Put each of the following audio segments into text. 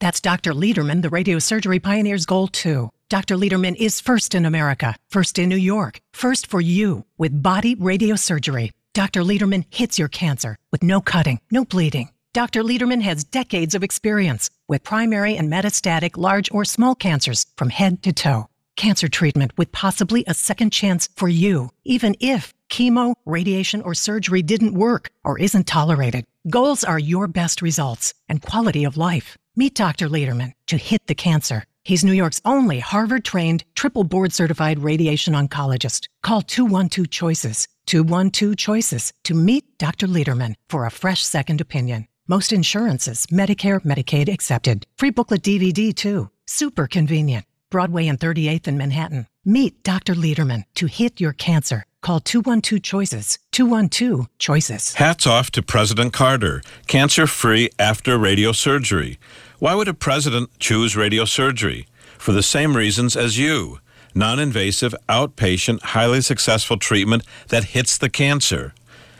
That's Dr. Lederman, the radiosurgery pioneer's goal too. Dr. Lederman is first in America, first in New York, first for you with body radiosurgery. Dr. Lederman hits your cancer with no cutting, no bleeding. Dr. Lederman has decades of experience with primary and metastatic large or small cancers from head to toe. Cancer treatment with possibly a second chance for you, even if chemo, radiation, or surgery didn't work or isn't tolerated. Goals are your best results and quality of life. Meet Dr. Lederman to hit the cancer. He's New York's only Harvard trained, triple board certified radiation oncologist. Call 212 Choices, 212 Choices to meet Dr. Lederman for a fresh second opinion. Most insurances, Medicare, Medicaid accepted. Free booklet DVD too. Super convenient. Broadway and 38th in Manhattan. Meet Dr. Lederman to hit your cancer. Call 212 Choices, 212 Choices. Hats off to President Carter, cancer free after radiosurgery. Why would a president choose radiosurgery? For the same reasons as you non invasive, outpatient, highly successful treatment that hits the cancer.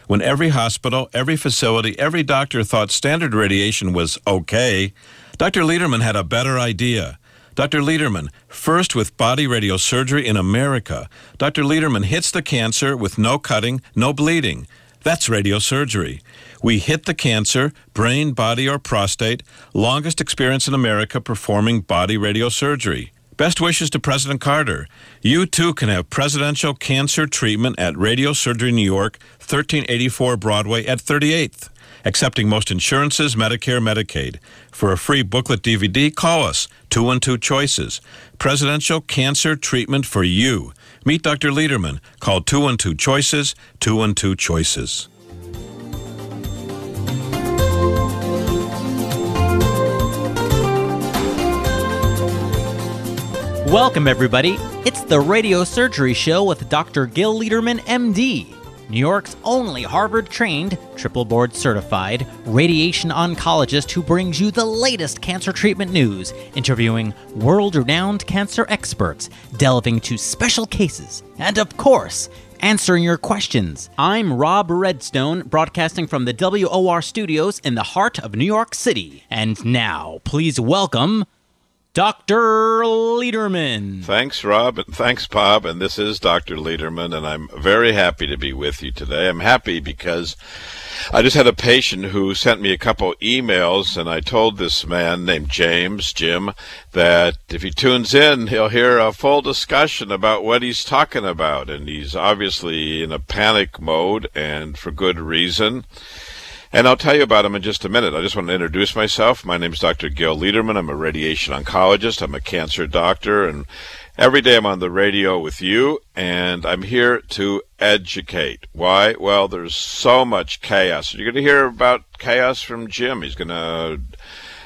When every hospital, every facility, every doctor thought standard radiation was okay, Dr. Lederman had a better idea. Dr. Lederman, first with body radiosurgery in America. Dr. Lederman hits the cancer with no cutting, no bleeding. That's radiosurgery. We hit the cancer, brain, body, or prostate, longest experience in America performing body radiosurgery. Best wishes to President Carter. You too can have presidential cancer treatment at Radiosurgery New York, 1384 Broadway at 38th. Accepting most insurances, Medicare, Medicaid. For a free booklet DVD, call us 212 Choices. Presidential cancer treatment for you. Meet Dr. Lederman. Call 212 Choices, 212 Choices. Welcome, everybody. It's the Radio Surgery Show with Dr. Gil Lederman, MD, New York's only Harvard trained, triple board certified radiation oncologist who brings you the latest cancer treatment news, interviewing world renowned cancer experts, delving to special cases, and of course, answering your questions. I'm Rob Redstone, broadcasting from the WOR studios in the heart of New York City. And now, please welcome. Dr. Lederman. Thanks, Rob, and thanks, Bob. And this is Dr. Lederman, and I'm very happy to be with you today. I'm happy because I just had a patient who sent me a couple emails, and I told this man named James, Jim, that if he tunes in, he'll hear a full discussion about what he's talking about. And he's obviously in a panic mode, and for good reason. And I'll tell you about him in just a minute. I just want to introduce myself. My name is Dr. Gil Lederman. I'm a radiation oncologist. I'm a cancer doctor. And every day I'm on the radio with you, and I'm here to educate. Why? Well, there's so much chaos. You're going to hear about chaos from Jim. He's going to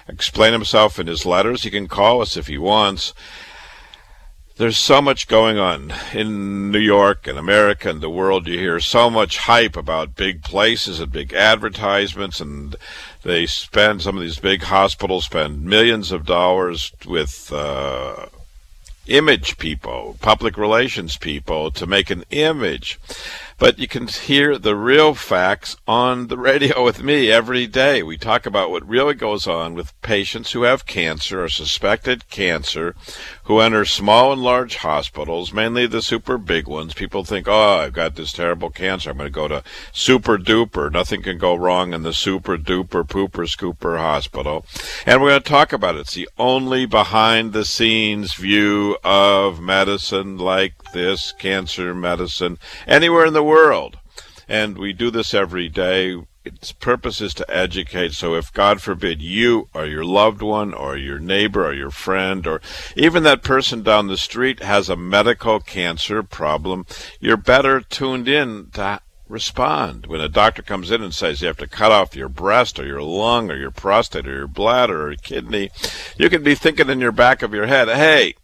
explain himself in his letters. He can call us if he wants there's so much going on in New York and America and the world. You hear so much hype about big places and big advertisements, and they spend some of these big hospitals spend millions of dollars with uh, image people, public relations people to make an image. But you can hear the real facts on the radio with me every day. We talk about what really goes on with patients who have cancer or suspected cancer who enter small and large hospitals, mainly the super big ones. People think, oh, I've got this terrible cancer. I'm going to go to super duper. Nothing can go wrong in the super duper pooper scooper hospital. And we're going to talk about it. It's the only behind the scenes view of medicine like this, cancer medicine, anywhere in the world. And we do this every day its purpose is to educate. So if God forbid you or your loved one or your neighbor or your friend or even that person down the street has a medical cancer problem, you're better tuned in to respond. When a doctor comes in and says you have to cut off your breast or your lung or your prostate or your bladder or your kidney, you can be thinking in your back of your head, hey,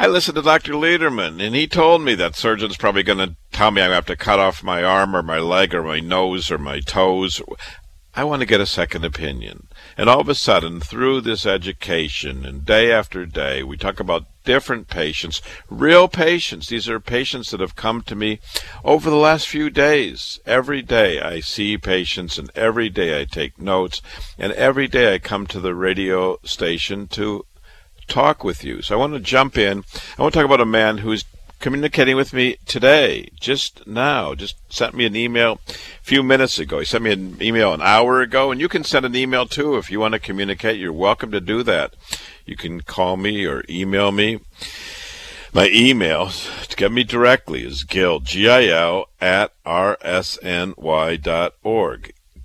I listened to Dr. Lederman, and he told me that surgeon's probably going to tell me I have to cut off my arm or my leg or my nose or my toes. I want to get a second opinion. And all of a sudden, through this education and day after day, we talk about different patients, real patients. These are patients that have come to me over the last few days. Every day I see patients, and every day I take notes, and every day I come to the radio station to talk with you. So I want to jump in. I want to talk about a man who's communicating with me today, just now, just sent me an email a few minutes ago. He sent me an email an hour ago, and you can send an email too if you want to communicate. You're welcome to do that. You can call me or email me. My email to get me directly is gil, G-I-L, at rsny.org.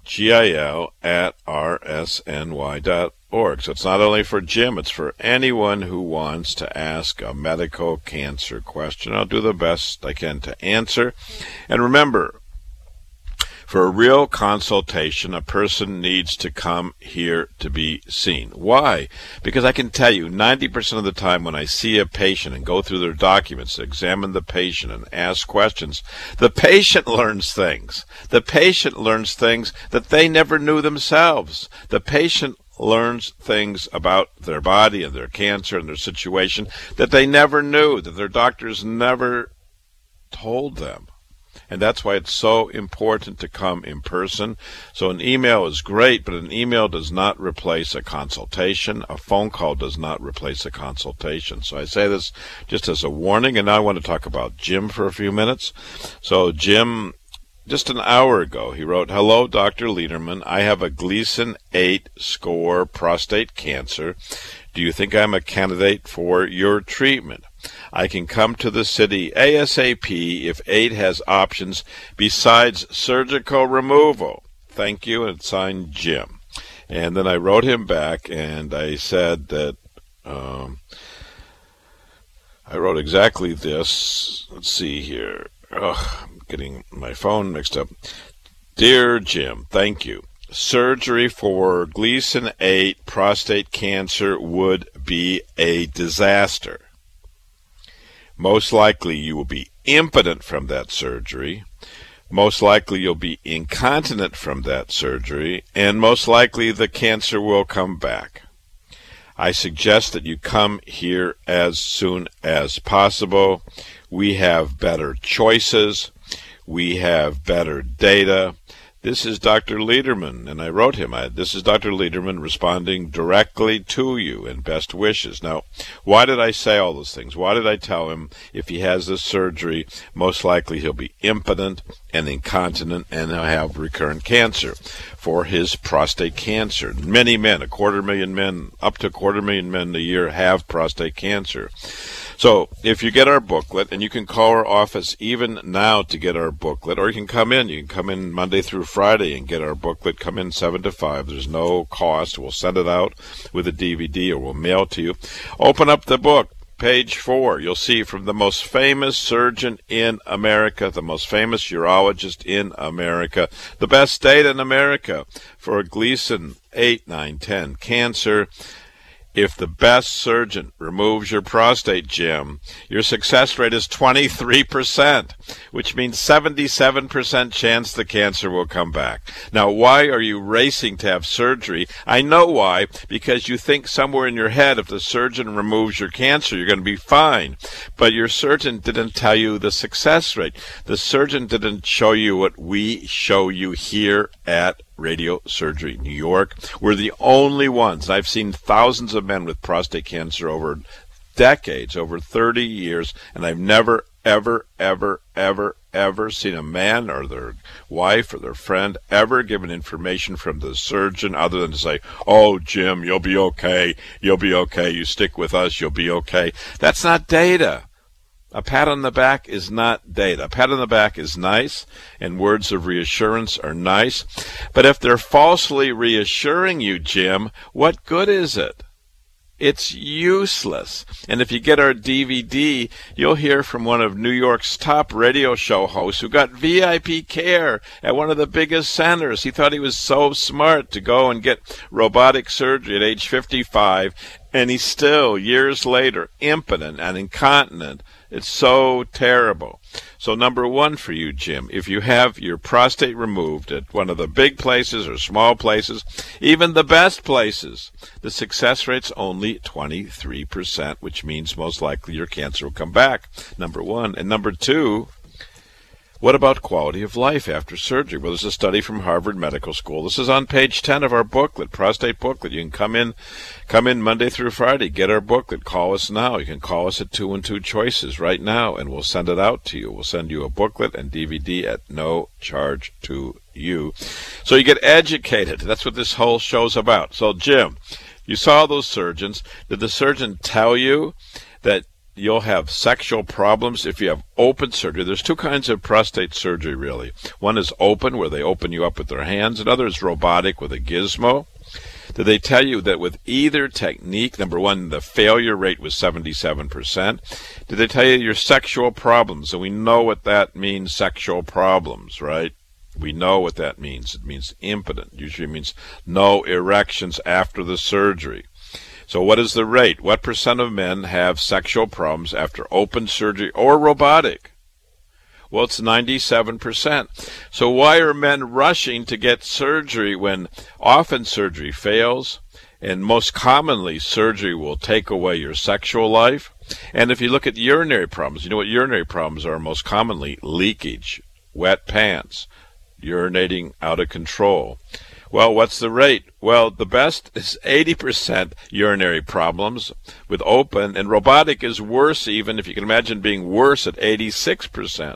G-I-L at rsny.org org. So it's not only for Jim, it's for anyone who wants to ask a medical cancer question. I'll do the best I can to answer. And remember, for a real consultation, a person needs to come here to be seen. Why? Because I can tell you 90% of the time when I see a patient and go through their documents, examine the patient and ask questions, the patient learns things. The patient learns things that they never knew themselves. The patient learns things about their body and their cancer and their situation that they never knew, that their doctors never told them. And that's why it's so important to come in person. So an email is great, but an email does not replace a consultation. A phone call does not replace a consultation. So I say this just as a warning, and now I want to talk about Jim for a few minutes. So Jim just an hour ago, he wrote, Hello, Dr. Lederman. I have a Gleason 8 score prostate cancer. Do you think I'm a candidate for your treatment? I can come to the city ASAP if 8 has options besides surgical removal. Thank you, and signed Jim. And then I wrote him back and I said that um, I wrote exactly this. Let's see here. Ugh, getting my phone mixed up. Dear Jim, thank you. Surgery for Gleason 8 prostate cancer would be a disaster. Most likely you will be impotent from that surgery. Most likely you'll be incontinent from that surgery. And most likely the cancer will come back. I suggest that you come here as soon as possible. We have better choices. We have better data. This is Dr. Lederman, and I wrote him. I, this is Dr. Lederman responding directly to you and best wishes. Now, why did I say all those things? Why did I tell him if he has this surgery, most likely he'll be impotent and incontinent and have recurrent cancer for his prostate cancer? Many men, a quarter million men, up to a quarter million men a year have prostate cancer. So if you get our booklet, and you can call our office even now to get our booklet, or you can come in. You can come in Monday through Friday and get our booklet. Come in 7 to 5. There's no cost. We'll send it out with a DVD or we'll mail to you. Open up the book. Page four, you'll see from the most famous surgeon in America, the most famous urologist in America, the best state in America for Gleason 8, 9, 10 cancer if the best surgeon removes your prostate, Jim, your success rate is 23%, which means 77% chance the cancer will come back. Now, why are you racing to have surgery? I know why, because you think somewhere in your head if the surgeon removes your cancer, you're going to be fine. But your surgeon didn't tell you the success rate. The surgeon didn't show you what we show you here at Radio Surgery New York. We're the only ones. I've seen thousands of men with prostate cancer over decades, over 30 years, and I've never, ever, ever, ever, ever seen a man or their wife or their friend ever given information from the surgeon other than to say, Oh, Jim, you'll be okay. You'll be okay. You stick with us. You'll be okay. That's not data. A pat on the back is not data. A pat on the back is nice, and words of reassurance are nice. But if they're falsely reassuring you, Jim, what good is it? It's useless. And if you get our DVD, you'll hear from one of New York's top radio show hosts who got VIP care at one of the biggest centers. He thought he was so smart to go and get robotic surgery at age 55, and he's still, years later, impotent and incontinent. It's so terrible. So, number one for you, Jim, if you have your prostate removed at one of the big places or small places, even the best places, the success rate's only 23%, which means most likely your cancer will come back. Number one. And number two, what about quality of life after surgery? Well, there's a study from Harvard Medical School. This is on page 10 of our booklet, prostate booklet. You can come in, come in Monday through Friday, get our booklet. Call us now. You can call us at two and two choices right now, and we'll send it out to you. We'll send you a booklet and DVD at no charge to you. So you get educated. That's what this whole show's about. So, Jim, you saw those surgeons. Did the surgeon tell you that you'll have sexual problems if you have open surgery. There's two kinds of prostate surgery, really. One is open, where they open you up with their hands. Another is robotic with a gizmo. Did they tell you that with either technique, number one, the failure rate was 77%? Did they tell you your sexual problems? And we know what that means, sexual problems, right? We know what that means. It means impotent. Usually means no erections after the surgery. So, what is the rate? What percent of men have sexual problems after open surgery or robotic? Well, it's 97%. So, why are men rushing to get surgery when often surgery fails? And most commonly, surgery will take away your sexual life. And if you look at urinary problems, you know what urinary problems are most commonly? Leakage, wet pants, urinating out of control. Well, what's the rate? Well, the best is 80% urinary problems with open, and robotic is worse, even if you can imagine being worse at 86%.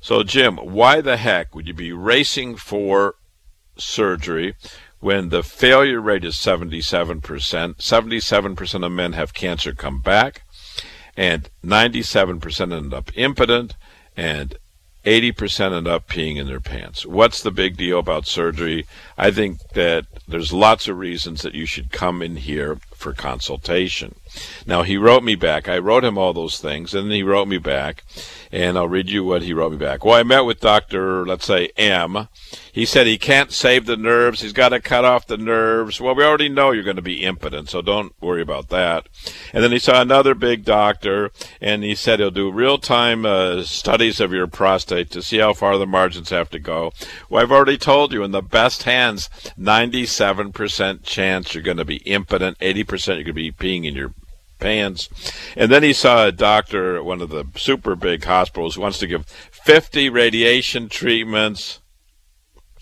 So, Jim, why the heck would you be racing for surgery when the failure rate is 77%? 77% of men have cancer come back, and 97% end up impotent, and 80% end up peeing in their pants. What's the big deal about surgery? I think that there's lots of reasons that you should come in here for consultation. Now, he wrote me back. I wrote him all those things, and he wrote me back, and I'll read you what he wrote me back. Well, I met with Dr., let's say, M. He said he can't save the nerves. He's got to cut off the nerves. Well, we already know you're going to be impotent, so don't worry about that. And then he saw another big doctor, and he said he'll do real time uh, studies of your prostate to see how far the margins have to go. Well, I've already told you, in the best hands, 97% chance you're going to be impotent, 80% you're going to be peeing in your pants. And then he saw a doctor at one of the super big hospitals who wants to give 50 radiation treatments.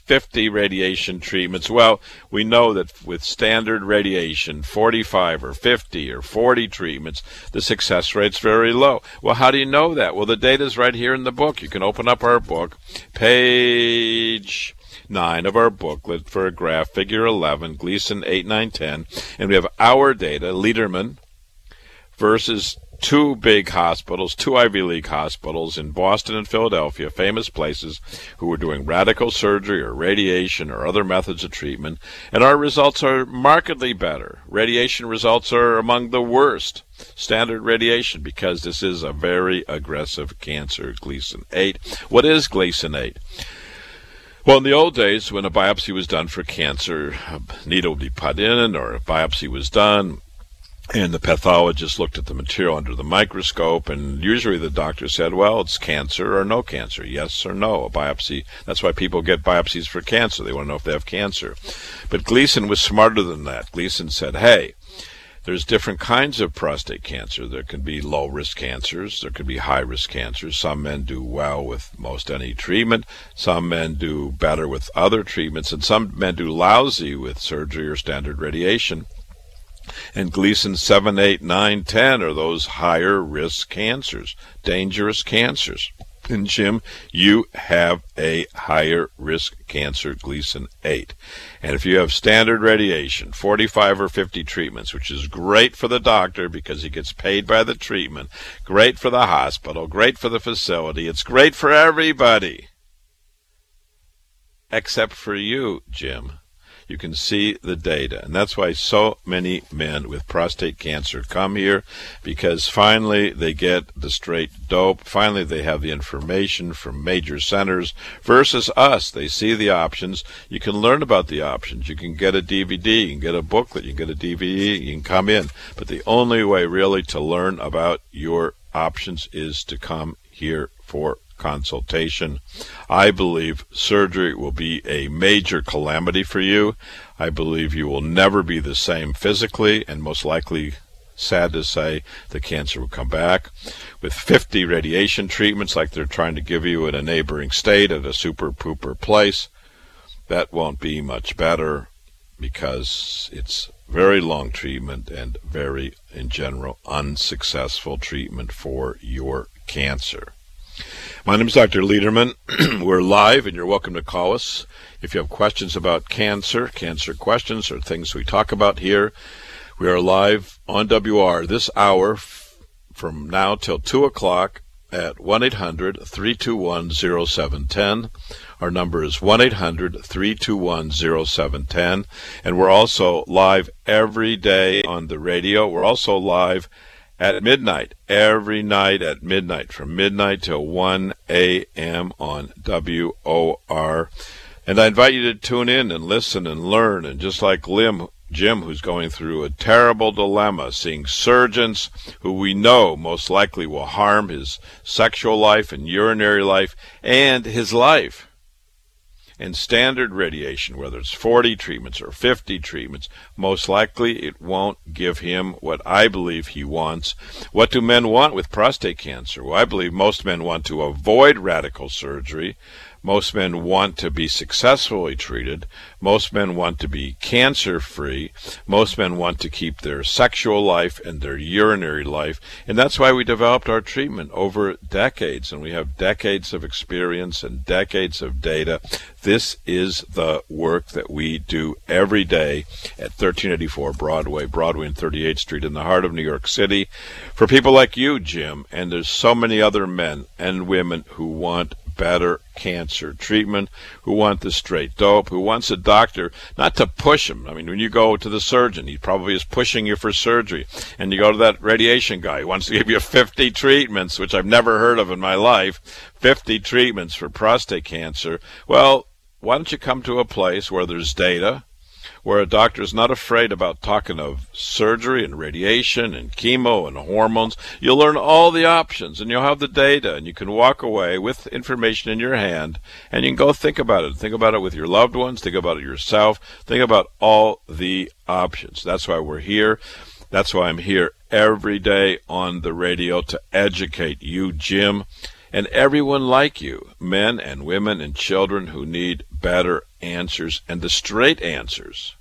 50 radiation treatments. Well, we know that with standard radiation, 45 or 50 or 40 treatments, the success rate's very low. Well, how do you know that? Well, the data's right here in the book. You can open up our book, page 9 of our booklet for a graph, figure 11, Gleason 8, 9, 10, and we have our data, Lederman, versus two big hospitals, two Ivy League hospitals in Boston and Philadelphia, famous places, who were doing radical surgery or radiation or other methods of treatment, and our results are markedly better. Radiation results are among the worst. Standard radiation, because this is a very aggressive cancer, Gleason 8. What is Gleason 8? Well, in the old days, when a biopsy was done for cancer, a needle would be put in, or a biopsy was done, and the pathologist looked at the material under the microscope, and usually the doctor said, well, it's cancer or no cancer, yes or no. A biopsy, that's why people get biopsies for cancer. They want to know if they have cancer. But Gleason was smarter than that. Gleason said, hey, there's different kinds of prostate cancer. There can be low risk cancers, there can be high risk cancers. Some men do well with most any treatment, some men do better with other treatments, and some men do lousy with surgery or standard radiation. And Gleason 7, 8, 9, 10 are those higher risk cancers, dangerous cancers. And Jim, you have a higher risk cancer, Gleason 8. And if you have standard radiation, 45 or 50 treatments, which is great for the doctor because he gets paid by the treatment, great for the hospital, great for the facility, it's great for everybody. Except for you, Jim. You can see the data. And that's why so many men with prostate cancer come here because finally they get the straight dope. Finally, they have the information from major centers versus us. They see the options. You can learn about the options. You can get a DVD, you can get a booklet, you can get a DVD, you can come in. But the only way really to learn about your options is to come here for consultation. I believe surgery will be a major calamity for you. I believe you will never be the same physically, and most likely, sad to say, the cancer will come back. With 50 radiation treatments like they're trying to give you in a neighboring state at a super pooper place, that won't be much better because it's very long treatment and very, in general, unsuccessful treatment for your cancer. My name is Dr. Lederman. We're live, and you're welcome to call us if you have questions about cancer, cancer questions, or things we talk about here. We are live on WOR this hour f- from now till 2 o'clock at 1 800 321 0710. Our number is 1 800 321 0710. And we're also live every day on the radio. We're also live at midnight, every night at midnight, from midnight till 1 a.m. on WOR. And I invite you to tune in and listen and learn. And just like Lim, Jim, who's going through a terrible dilemma, seeing surgeons who we know most likely will harm his sexual life and urinary life and his life and standard radiation, whether it's 40 treatments or 50 treatments, most likely it won't give him what I believe he wants. What do men want with prostate cancer? Well, I believe most men want to avoid radical surgery. Most men want to be successfully treated. Most men want to be cancer free. Most men want to keep their sexual life and their urinary life. And that's why we developed our treatment over decades. And we have decades of experience and decades of data. This is the work that we do every day at 1384 Broadway, Broadway and 38th Street in the heart of New York City. For people like you, Jim, and there's so many other men and women who want better cancer treatment, who want the straight dope, who wants a doctor not to push him. I mean, when you go to the surgeon, he probably is pushing you for surgery. And you go to that radiation guy who wants to give you 50 treatments, which I've never heard of in my life 50 treatments for prostate cancer. Well, why don't you come to a place where there's data? Where a doctor is not afraid about talking of surgery and radiation and chemo and hormones. You'll learn all the options and you'll have the data and you can walk away with information in your hand and you can go think about it. Think about it with your loved ones, think about it yourself, think about all the options. That's why we're here. That's why I'm here every day on the radio to educate you, Jim, and everyone like you, men and women and children who need better answers and the straight answers.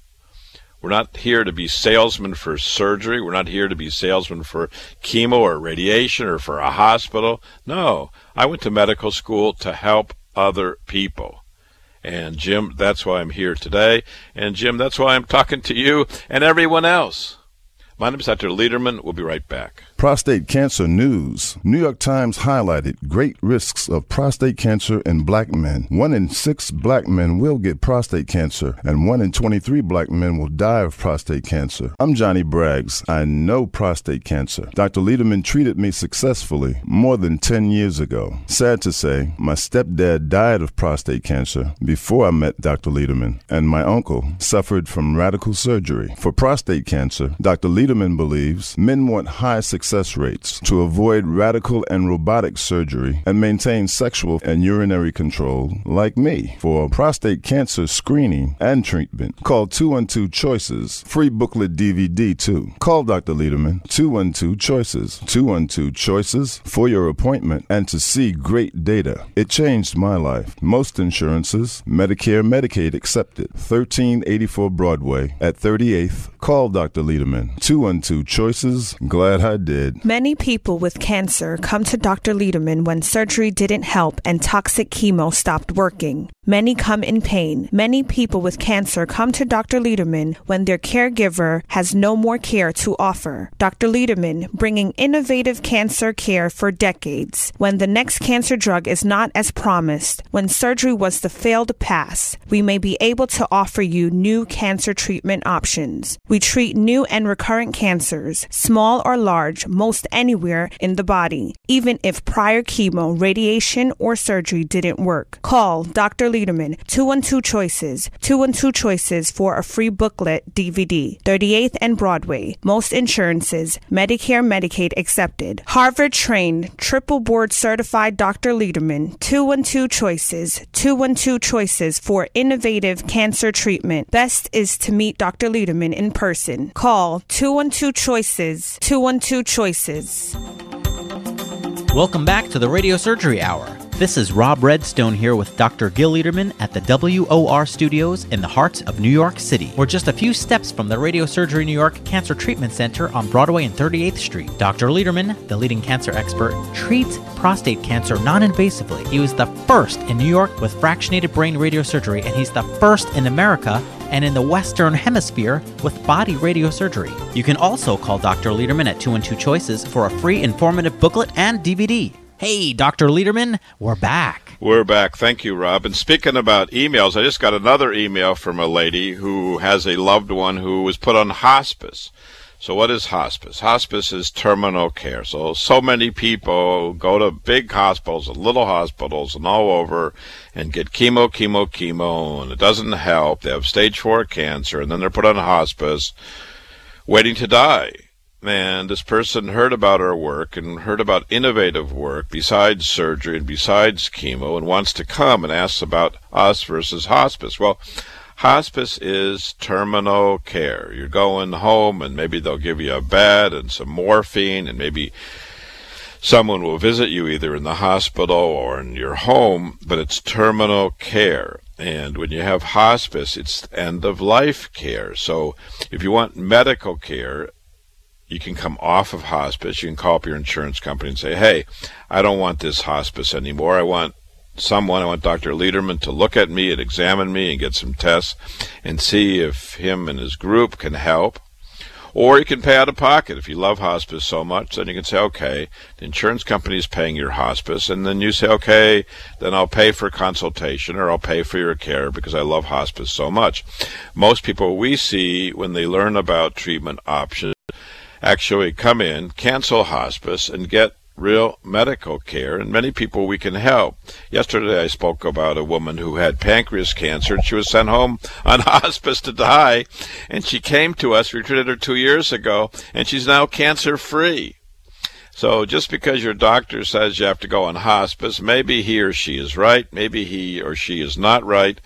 We're not here to be salesmen for surgery. We're not here to be salesmen for chemo or radiation or for a hospital. No, I went to medical school to help other people. And Jim, that's why I'm here today. And Jim, that's why I'm talking to you and everyone else. My name is Dr. Lederman. We'll be right back. Prostate cancer news. New York Times highlighted great risks of prostate cancer in black men. One in six black men will get prostate cancer, and one in 23 black men will die of prostate cancer. I'm Johnny Braggs. I know prostate cancer. Dr. Lederman treated me successfully more than 10 years ago. Sad to say, my stepdad died of prostate cancer before I met Dr. Lederman, and my uncle suffered from radical surgery. For prostate cancer, Dr. Lederman believes men want high success success rates to avoid radical and robotic surgery and maintain sexual and urinary control, like me, for prostate cancer screening and treatment. Call 212 Choices. Free booklet DVD, too. Call Dr. Lederman, 212 Choices. 212 Choices for your appointment and to see great data. It changed my life. Most insurances, Medicare, Medicaid accepted. 1384 Broadway at 38th. Call Dr. Lederman, 212 Choices. Glad I did. Said, Many people with cancer come to Dr. Lederman when surgery didn't help and toxic chemo stopped working. Many come in pain. Many people with cancer come to Dr. Lederman when their caregiver has no more care to offer. Dr. Lederman, bringing innovative cancer care for decades. When the next cancer drug is not as promised, when surgery was the failed pass, we may be able to offer you new cancer treatment options. We treat new and recurrent cancers, small or large, most anywhere in the body, even if prior chemo, radiation, or surgery didn't work. Call Dr. Lederman, 212 Choices, 212 Choices for a free booklet DVD, 38th and Broadway. Most insurances, Medicare, Medicaid accepted. Harvard trained, triple board certified Dr. Lederman, 212 Choices, 212 Choices for innovative cancer treatment. Best is to meet Dr. Lederman in person. Call 212 Choices, 212 Choices. Welcome back to the Radio Surgery Hour. This is Rob Redstone here with Dr. Gil Lederman at the WOR studios in the heart of New York City. We're just a few steps from the Radio Surgery New York Cancer Treatment Center on Broadway and 38th Street. Dr. Lederman, the leading cancer expert, treats prostate cancer non invasively. He was the first in New York with fractionated brain radiosurgery, and he's the first in America and in the Western Hemisphere with body radiosurgery. You can also call Dr. Lederman at 212 Choices for a free informative booklet and DVD. Hey, Dr. Lederman, we're back. We're back. Thank you, Rob. And speaking about emails, I just got another email from a lady who has a loved one who was put on hospice. So what is hospice? Hospice is terminal care. So so many people go to big hospitals and little hospitals and all over and get chemo, chemo, chemo, and it doesn't help. They have stage four cancer and then they're put on hospice waiting to die. And this person heard about our work and heard about innovative work besides surgery and besides chemo and wants to come and asks about us versus hospice. Well, hospice is terminal care. You're going home and maybe they'll give you a bed and some morphine and maybe someone will visit you either in the hospital or in your home, but it's terminal care. And when you have hospice, it's end of life care. So if you want medical care, you can come off of hospice. You can call up your insurance company and say, hey, I don't want this hospice anymore. I want someone, I want Dr. Lederman to look at me and examine me and get some tests and see if him and his group can help. Or you can pay out of pocket. If you love hospice so much, then you can say, okay, the insurance company is paying your hospice. And then you say, okay, then I'll pay for consultation or I'll pay for your care because I love hospice so much. Most people we see when they learn about treatment options actually come in, cancel hospice, and get real medical care, and many people we can help. Yesterday I spoke about a woman who had pancreas cancer, and she was sent home on hospice to die, and she came to us, we treated her two years ago, and she's now cancer free. So just because your doctor says you have to go on hospice, maybe he or she is right, maybe he or she is not right.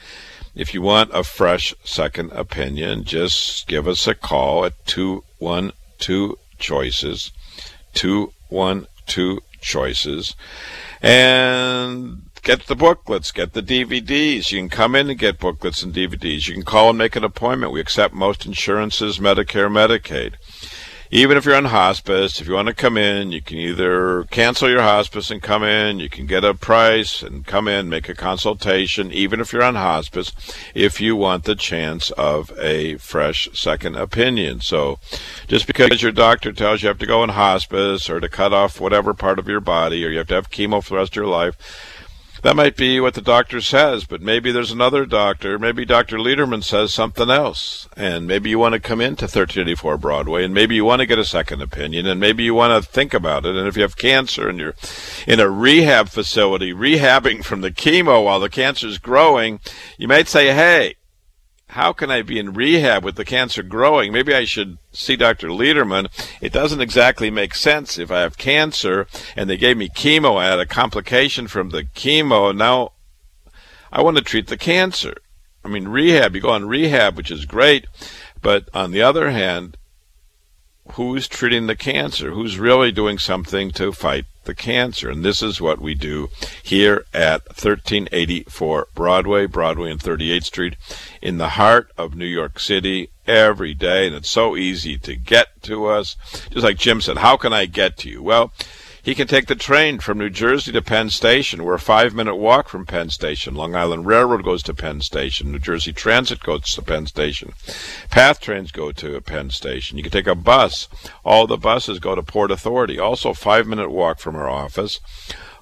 If you want a fresh second opinion, just give us a call at 212 choices, 212 choices, and get the booklets, get the DVDs. You can come in and get booklets and DVDs. You can call and make an appointment. We accept most insurances, Medicare, Medicaid. Even if you're on hospice, if you want to come in, you can either cancel your hospice and come in. You can get a price and come in, make a consultation, even if you're on hospice, if you want the chance of a fresh second opinion. So just because your doctor tells you have to go in hospice or to cut off whatever part of your body or you have to have chemo for the rest of your life, that might be what the doctor says, but maybe there's another doctor. Maybe Dr. Lederman says something else. And maybe you want to come into 1384 Broadway, and maybe you want to get a second opinion, and maybe you want to think about it. And if you have cancer and you're in a rehab facility, rehabbing from the chemo while the cancer's growing, you might say, hey, how can I be in rehab with the cancer growing? Maybe I should see Dr. Lederman. It doesn't exactly make sense if I have cancer and they gave me chemo. I had a complication from the chemo. Now I want to treat the cancer. I mean, rehab, you go on rehab, which is great. But on the other hand, who's treating the cancer? Who's really doing something to fight the cancer. And this is what we do here at 1384 Broadway, Broadway and 38th Street in the heart of New York City every day. And it's so easy to get to us. Just like Jim said, how can I get to you? Well, he can take the train from New Jersey to Penn Station. We're a five minute walk from Penn Station. Long Island Railroad goes to Penn Station. New Jersey Transit goes to Penn Station. Path trains go to Penn Station. You can take a bus. All the buses go to Port Authority. Also, five minute walk from our office.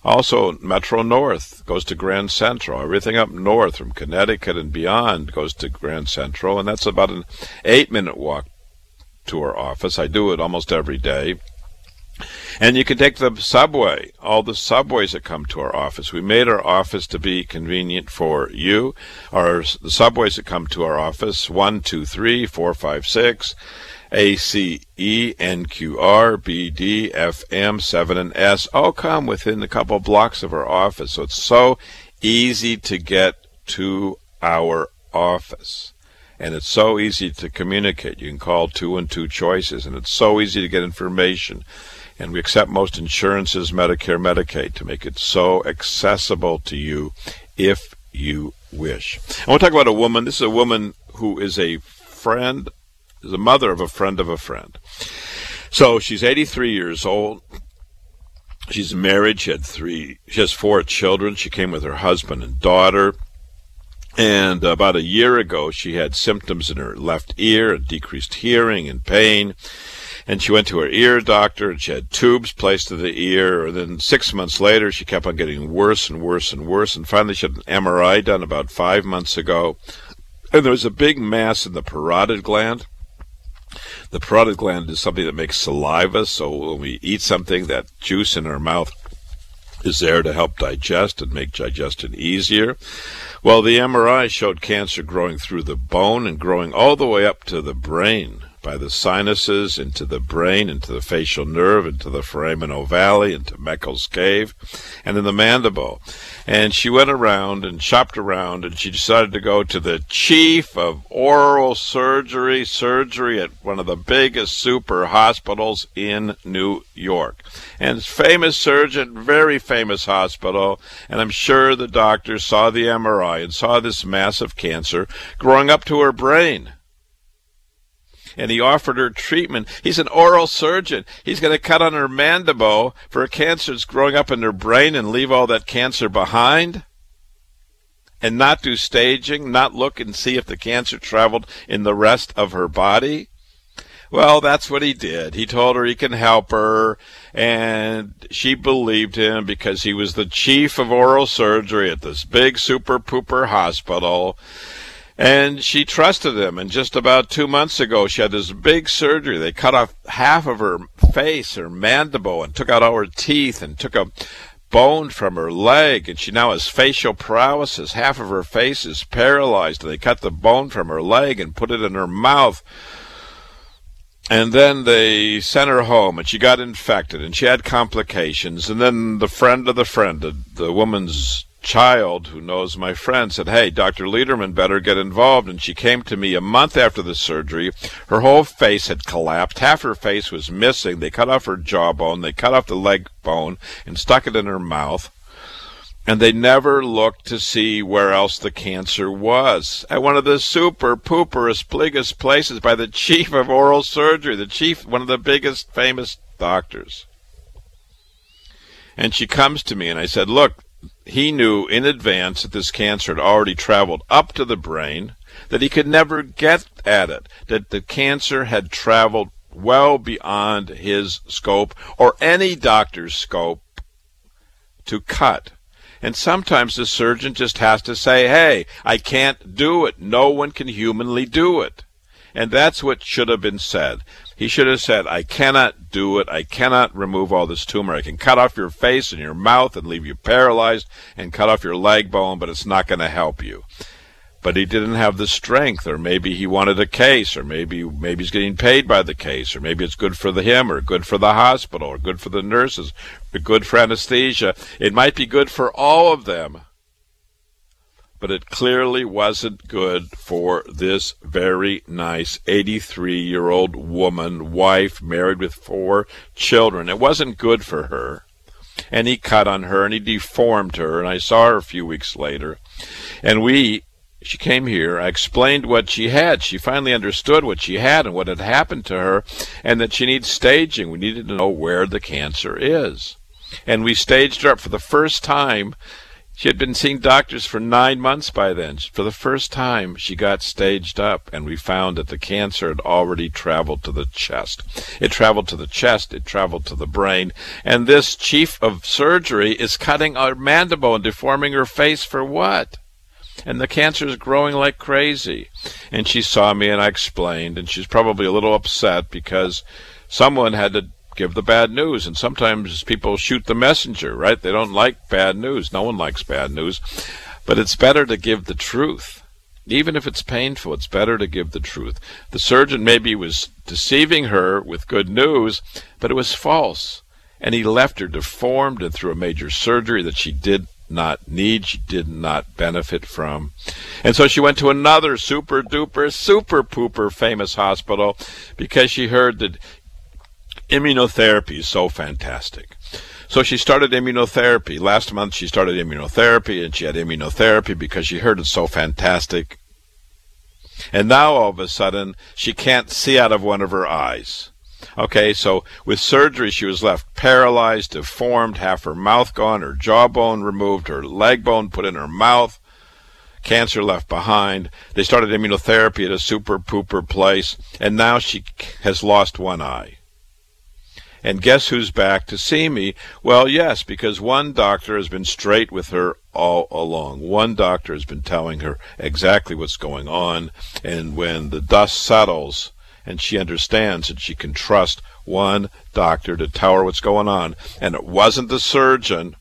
Also, Metro North goes to Grand Central. Everything up north from Connecticut and beyond goes to Grand Central, and that's about an eight minute walk to our office. I do it almost every day. And you can take the subway, all the subways that come to our office. We made our office to be convenient for you. Our the subways that come to our office, one, two, three, four, five, six, A, C, E, N, Q, R, B, D, F, M, 7, and S, all come within a couple blocks of our office. So it's so easy to get to our office. And it's so easy to communicate. You can call two and two choices, and it's so easy to get information and we accept most insurances, Medicare, Medicaid, to make it so accessible to you if you wish. I want to talk about a woman. This is a woman who is a friend, is a mother of a friend of a friend. So she's 83 years old. She's married. She had three. She has four children. She came with her husband and daughter. And about a year ago, she had symptoms in her left ear, and decreased hearing and pain and she went to her ear doctor and she had tubes placed to the ear. And then six months later she kept on getting worse and worse and worse. And finally she had an mri done about five months ago. And there was a big mass in the parotid gland. The parotid gland is something that makes saliva so when we eat something that juice in our mouth is there to help digest and make digestion easier. Well, the MRI showed cancer growing through the bone and growing all the way up to the brain by the sinuses into the brain, into the facial nerve, into the foramen ovale, into Meckel's cave, and in the mandible. And she went around and shopped around, and she decided to go to the chief of oral surgery, surgery at one of the biggest super hospitals in New York. And famous surgeon, very famous hospital, and I'm sure the doctor saw the MRI and saw this massive cancer growing up to her brain and he offered her treatment. He's an oral surgeon. He's going to cut on her mandible for a cancer that's growing up in her brain and leave all that cancer behind? And not do staging, not look and see if the cancer traveled in the rest of her body? Well, that's what he did. He told her he can help her, and she believed him because he was the chief of oral surgery at this big super pooper hospital. And she trusted him. And just about two months ago, she had this big surgery. They cut off half of her face, her mandible, and took out all her teeth and took a bone from her leg. And she now has facial paralysis. Half of her face is paralyzed. They cut the bone from her leg and put it in her mouth. And then they sent her home, and she got infected, and she had complications. And then the friend of the friend, the, the woman's child who knows my friend said, Hey, Dr. Lederman better get involved. And she came to me a month after the surgery. Her whole face had collapsed. Half her face was missing. They cut off her jawbone. They cut off the leg bone and stuck it in her mouth. And they never looked to see where else the cancer was. At one of the super pooperest, biggest places by the chief of oral surgery, the chief, one of the biggest famous doctors. And she comes to me and I said, Look, he knew in advance that this cancer had already traveled up to the brain, that he could never get at it, that the cancer had traveled well beyond his scope or any doctor's scope to cut. And sometimes the surgeon just has to say, hey, I can't do it. No one can humanly do it. And that's what should have been said. He should have said, I cannot do it. I cannot remove all this tumor. I can cut off your face and your mouth and leave you paralyzed and cut off your leg bone, but it's not going to help you. But he didn't have the strength, or maybe he wanted a case, or maybe maybe he's getting paid by the case, or maybe it's good for the him, or good for the hospital, or good for the nurses, or good for anesthesia. It might be good for all of them but it clearly wasn't good for this very nice 83 year old woman, wife, married with four children. It wasn't good for her. and he cut on her and he deformed her. And I saw her a few weeks later, and we she came here. I explained what she had. She finally understood what she had and what had happened to her, and that she needs staging. We needed to know where the cancer is. And we staged her up for the first time. She had been seeing doctors for nine months by then. For the first time, she got staged up, and we found that the cancer had already traveled to the chest. It traveled to the chest, it traveled to the brain, and this chief of surgery is cutting her mandible and deforming her face for what? and the cancer is growing like crazy. And she saw me and I explained, and she's probably a little upset because someone had to give the bad news. And sometimes people shoot the messenger, right? They don't like bad news. No one likes bad news. But it's better to give the truth. Even if it's painful, it's better to give the truth. The surgeon maybe was deceiving her with good news, but it was false. And he left her deformed and through a major surgery that she did not need, she did not benefit from. And so she went to another super duper, super pooper famous hospital because she heard that immunotherapy is so fantastic. So she started immunotherapy. Last month she started immunotherapy and she had immunotherapy because she heard it's so fantastic. And now all of a sudden she can't see out of one of her eyes. Okay, so with surgery, she was left paralyzed, deformed, half her mouth gone, her jawbone removed, her leg bone put in her mouth, cancer left behind. They started immunotherapy at a super pooper place, and now she has lost one eye. And guess who's back to see me? Well, yes, because one doctor has been straight with her all along. One doctor has been telling her exactly what's going on, and when the dust settles, and she understands that she can trust one doctor to tell her what's going on. And it wasn't the surgeon,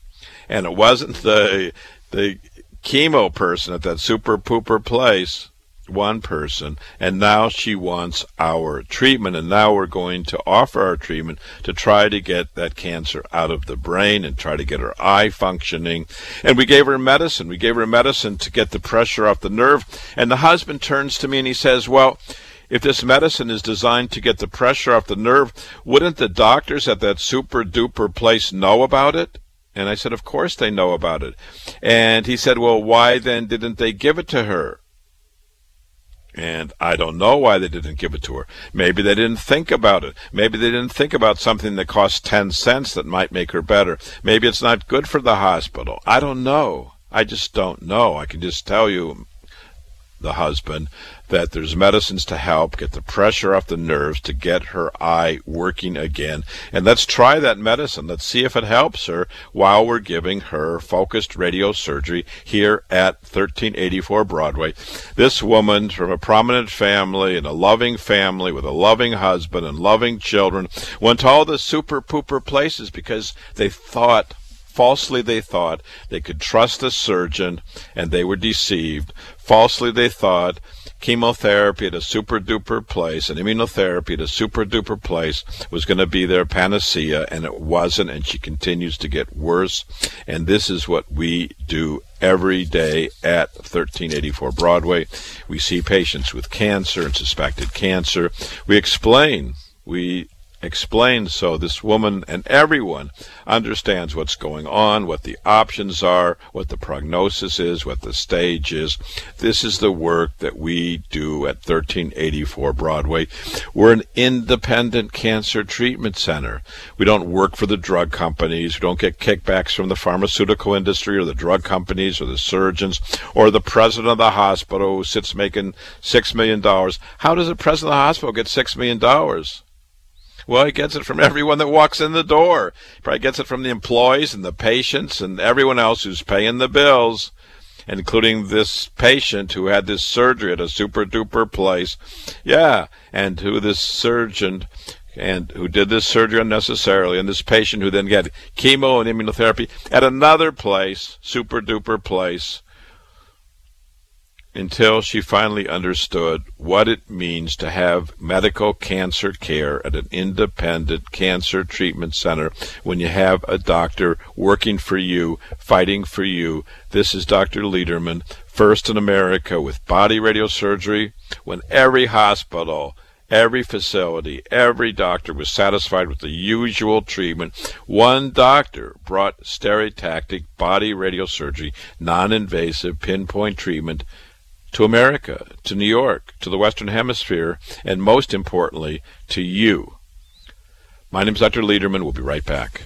and it wasn't the the chemo person at that super pooper place. One person, and now she wants our treatment, and now we're going to offer our treatment to try to get that cancer out of the brain and try to get her eye functioning. And we gave her medicine. We gave her medicine to get the pressure off the nerve. And the husband turns to me and he says, Well, if this medicine is designed to get the pressure off the nerve, wouldn't the doctors at that super duper place know about it? And I said, Of course they know about it. And he said, Well, why then didn't they give it to her? And I don't know why they didn't give it to her. Maybe they didn't think about it. Maybe they didn't think about something that costs 10 cents that might make her better. Maybe it's not good for the hospital. I don't know. I just don't know. I can just tell you the husband that there's medicines to help get the pressure off the nerves to get her eye working again. And let's try that medicine. Let's see if it helps her while we're giving her focused radio surgery here at 1384 Broadway. This woman from a prominent family and a loving family with a loving husband and loving children went to all the super pooper places because they thought Falsely they thought they could trust the surgeon, and they were deceived. Falsely they thought chemotherapy at a super duper place and immunotherapy at a super duper place was going to be their panacea, and it wasn't, and she continues to get worse. And this is what we do every day at 1384 Broadway. We see patients with cancer and suspected cancer. We explain. We explained so this woman and everyone understands what's going on, what the options are, what the prognosis is, what the stage is. This is the work that we do at 1384 Broadway. We're an independent cancer treatment center. We don't work for the drug companies. We don't get kickbacks from the pharmaceutical industry or the drug companies or the surgeons or the president of the hospital who sits making $6 million. How does the president of the hospital get $6 million? Well, he gets it from everyone that walks in the door. He probably gets it from the employees and the patients and everyone else who's paying the bills, including this patient who had this surgery at a super duper place. Yeah, and who this surgeon and who did this surgery unnecessarily, and this patient who then got chemo and immunotherapy at another place, super duper place, until she finally understood what it means to have medical cancer care at an independent cancer treatment center when you have a doctor working for you, fighting for you. This is Dr. Lederman, first in America with body radiosurgery, when every hospital Every facility, every doctor was satisfied with the usual treatment. One doctor brought stereotactic body radiosurgery, non invasive pinpoint treatment to America, to New York, to the Western Hemisphere, and most importantly, to you. My name is Dr. Lederman. We'll be right back.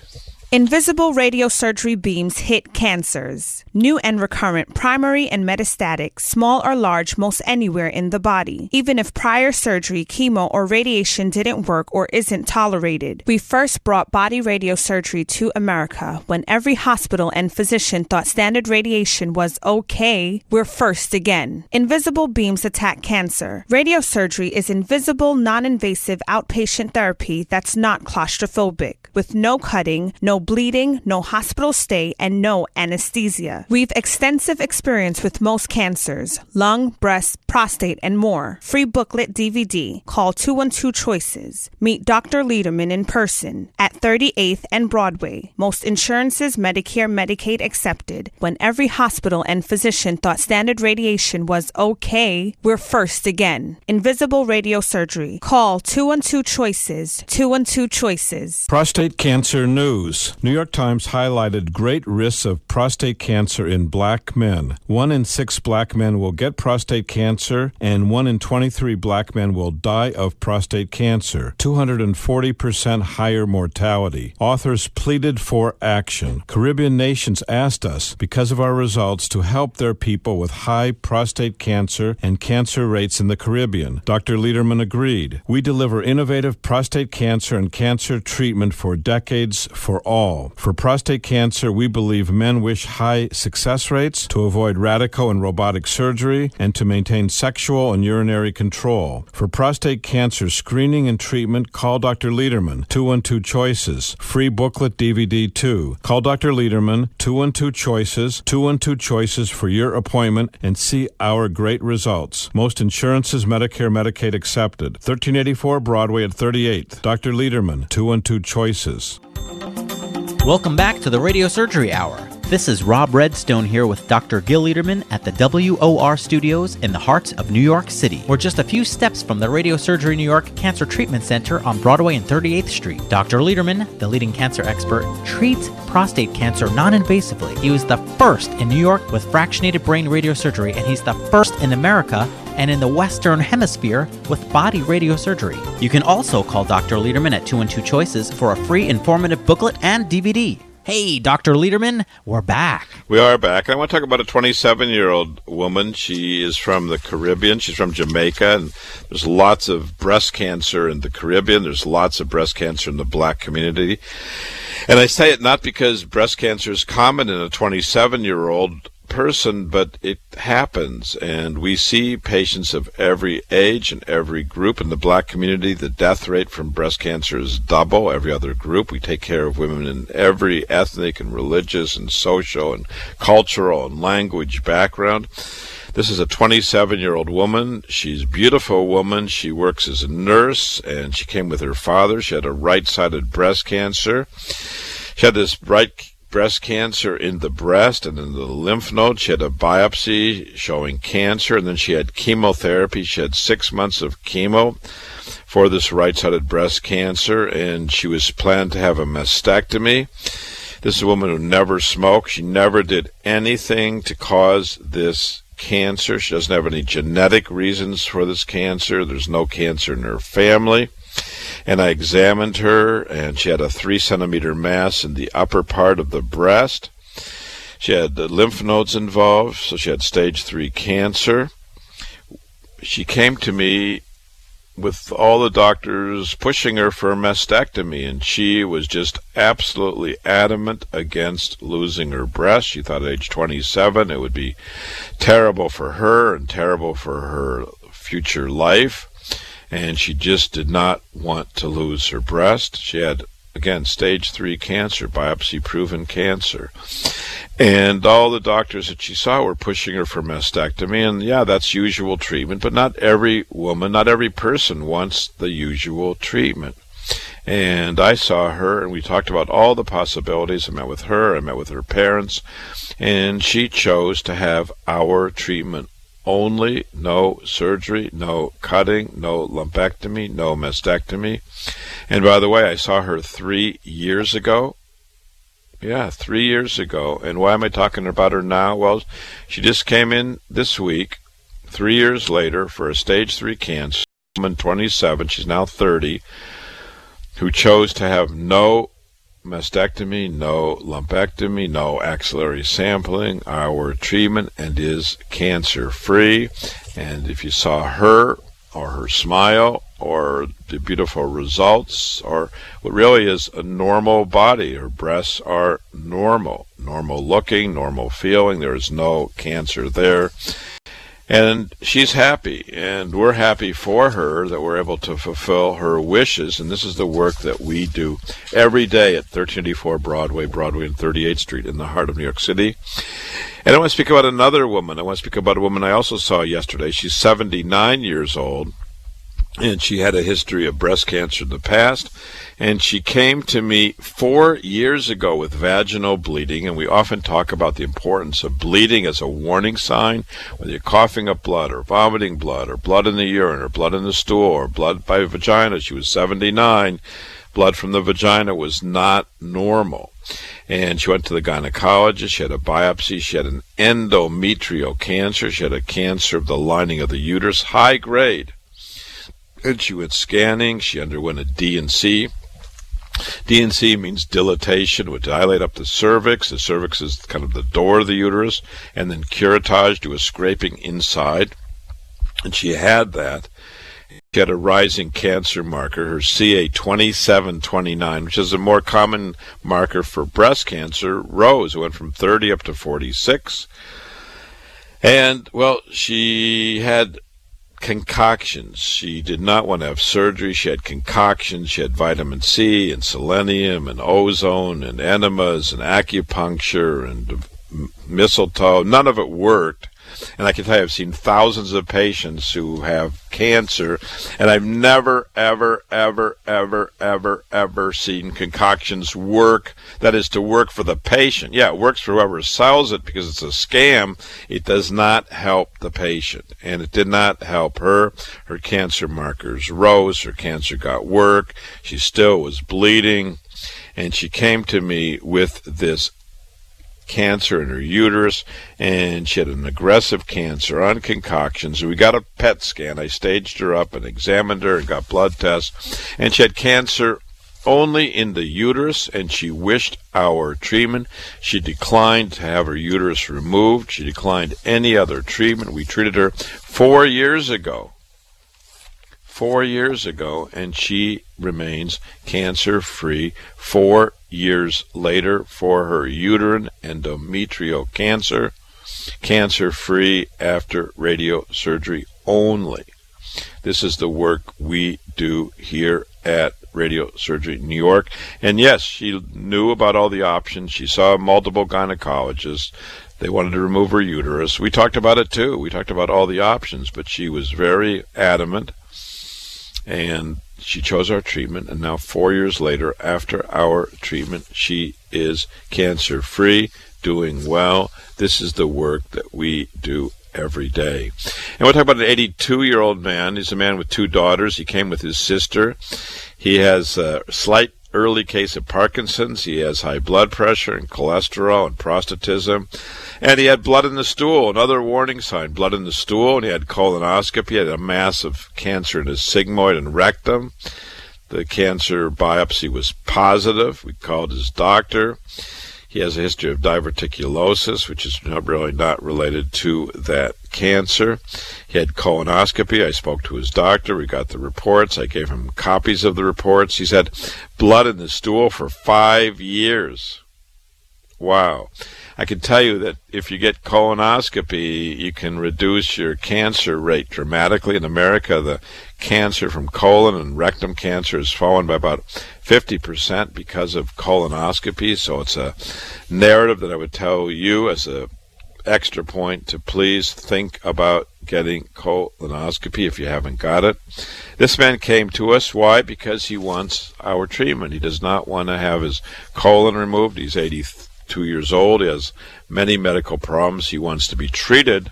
Invisible radiosurgery beams hit cancers, new and recurrent, primary and metastatic, small or large, most anywhere in the body. Even if prior surgery, chemo, or radiation didn't work or isn't tolerated. We first brought body radiosurgery to America when every hospital and physician thought standard radiation was okay. We're first again. Invisible beams attack cancer. Radiosurgery is invisible, non invasive outpatient therapy that's not claustrophobic, with no cutting, no bleeding, no hospital stay, and no anesthesia. We've extensive experience with most cancers lung, breast, prostate, and more. Free booklet DVD. Call 212 Choices. Meet Dr. Lederman in person at 38th and Broadway. Most insurances, Medicare, Medicaid accepted. When every hospital and physician thought standard radiation was okay, we're first again. Invisible radio surgery. Call 212 Choices. 212 Choices. Prostate Cancer News. New York Times highlighted great risks of prostate cancer in black men. One in six black men will get prostate cancer, and one in 23 black men will die of prostate cancer. 240% higher mortality. Authors pleaded for action. Caribbean nations asked us, because of our results, to help their people with high prostate cancer and cancer rates in the Caribbean. Dr. Lederman agreed. We deliver innovative prostate cancer and cancer treatment for decades for all. For prostate cancer, we believe men wish high success rates to avoid radical and robotic surgery and to maintain sexual and urinary control. For prostate cancer screening and treatment, call Dr. Lederman, 212 Choices. Free booklet DVD 2. Call Dr. Lederman, 212 Choices, 212 Choices for your appointment and see our great results. Most insurances, Medicare, Medicaid accepted. 1384 Broadway at 38th. Dr. Lederman, 212 Choices. Welcome back to the Radio Surgery Hour. This is Rob Redstone here with Dr. Gil Lederman at the WOR studios in the heart of New York City. We're just a few steps from the Radio Surgery New York Cancer Treatment Center on Broadway and 38th Street. Dr. Lederman, the leading cancer expert, treats prostate cancer non invasively. He was the first in New York with fractionated brain radiosurgery, and he's the first in America and in the Western Hemisphere with body radiosurgery. You can also call Dr. Lederman at 212 Choices for a free informative booklet and DVD. Hey, Dr. Lederman, we're back. We are back. I want to talk about a 27 year old woman. She is from the Caribbean. She's from Jamaica, and there's lots of breast cancer in the Caribbean. There's lots of breast cancer in the black community. And I say it not because breast cancer is common in a 27 year old person, but it happens. And we see patients of every age and every group in the black community. The death rate from breast cancer is double every other group. We take care of women in every ethnic and religious and social and cultural and language background. This is a 27 year old woman. She's a beautiful woman. She works as a nurse and she came with her father. She had a right sided breast cancer. She had this right breast cancer in the breast and in the lymph node. She had a biopsy showing cancer, and then she had chemotherapy. She had six months of chemo for this right sided breast cancer, and she was planned to have a mastectomy. This is a woman who never smoked. She never did anything to cause this cancer. She doesn't have any genetic reasons for this cancer. There's no cancer in her family and I examined her, and she had a three centimeter mass in the upper part of the breast. She had the lymph nodes involved, so she had stage three cancer. She came to me with all the doctors pushing her for a mastectomy, and she was just absolutely adamant against losing her breast. She thought at age 27 it would be terrible for her and terrible for her future life and she just did not want to lose her breast. She had, again, stage three cancer, biopsy proven cancer. And all the doctors that she saw were pushing her for mastectomy. And yeah, that's usual treatment, but not every woman, not every person wants the usual treatment. And I saw her, and we talked about all the possibilities. I met with her, I met with her parents, and she chose to have our treatment only, no surgery, no cutting, no lumpectomy, no mastectomy. And by the way, I saw her three years ago. Yeah, three years ago. And why am I talking about her now? Well, she just came in this week, three years later, for a stage three cancer. Woman, 27, she's now 30, who chose to have no mastectomy, no lumpectomy, no axillary sampling, our treatment, and is cancer free. And if you saw her or her smile or the beautiful results or what really is a normal body, her breasts are normal, normal looking, normal feeling, there is no cancer there and she's happy and we're happy for her that we're able to fulfill her wishes. And this is the work that we do every day at 1384 broadway broadway and 38th street in the heart of new york city. And i want to speak about another woman. I want to speak about a woman i also saw yesterday. She's 79 years old and she had a history of breast cancer in the past. And she came to me four years ago with vaginal bleeding, and we often talk about the importance of bleeding as a warning sign, whether you're coughing up blood or vomiting blood or blood in the urine or blood in the stool or blood by vagina. She was 79. Blood from the vagina was not normal. And she went to the gynecologist. She had a biopsy. She had an endometrial cancer. She had a cancer of the lining of the uterus, high grade and she went scanning. She underwent a D&C. D&C means dilatation, would dilate up the cervix. The cervix is kind of the door of the uterus, and then curettage, do a scraping inside. And she had that. She had a rising cancer marker, her CA2729, which is a more common marker for breast cancer, rose. It went from 30 up to 46. And, well, she had concoctions. She did not want to have surgery. She had concoctions. She had vitamin C and selenium and ozone and enemas and acupuncture and mistletoe. None of it worked. And I can tell you, I've seen thousands of patients who have cancer, and I've never, ever, ever, ever, ever, ever seen concoctions work. That is to work for the patient. Yeah, it works for whoever sells it because it's a scam. It does not help the patient. And it did not help her. Her cancer markers rose. Her cancer got work. She still was bleeding. And she came to me with this cancer in her uterus, and she had an aggressive cancer on concoctions. We got a PET scan. I staged her up and examined her and got blood tests, and she had cancer only in the uterus, and she wished our treatment. She declined to have her uterus removed. She declined any other treatment. We treated her four years ago. Four years ago, and she remains cancer free four years later for her uterine endometrial cancer, cancer free after radiosurgery only. This is the work we do here at Radio Surgery New York. And yes, she knew about all the options. She saw multiple gynecologists. They wanted to remove her uterus. We talked about it too. We talked about all the options, but she was very adamant. And she chose our treatment, and now, four years later, after our treatment, she is cancer free, doing well. This is the work that we do every day. And we'll talk about an 82 year old man. He's a man with two daughters. He came with his sister. He has a slight early case of Parkinson's. He has high blood pressure and cholesterol and prostatism. And he had blood in the stool, another warning sign, blood in the stool. And he had colonoscopy. He had a mass of cancer in his sigmoid and rectum. The cancer biopsy was positive. We called his doctor. He has a history of diverticulosis, which is not really not related to that cancer. He had colonoscopy. I spoke to his doctor. We got the reports. I gave him copies of the reports. He's had blood in the stool for five years. Wow. I can tell you that if you get colonoscopy, you can reduce your cancer rate dramatically. In America, the cancer from colon and rectum cancer has fallen by about 50% because of colonoscopy. So it's a narrative that I would tell you as a extra point to please think about getting colonoscopy if you haven't got it. This man came to us. Why? Because he wants our treatment. He does not want to have his colon removed. He's 82 years old. He has many medical problems. He wants to be treated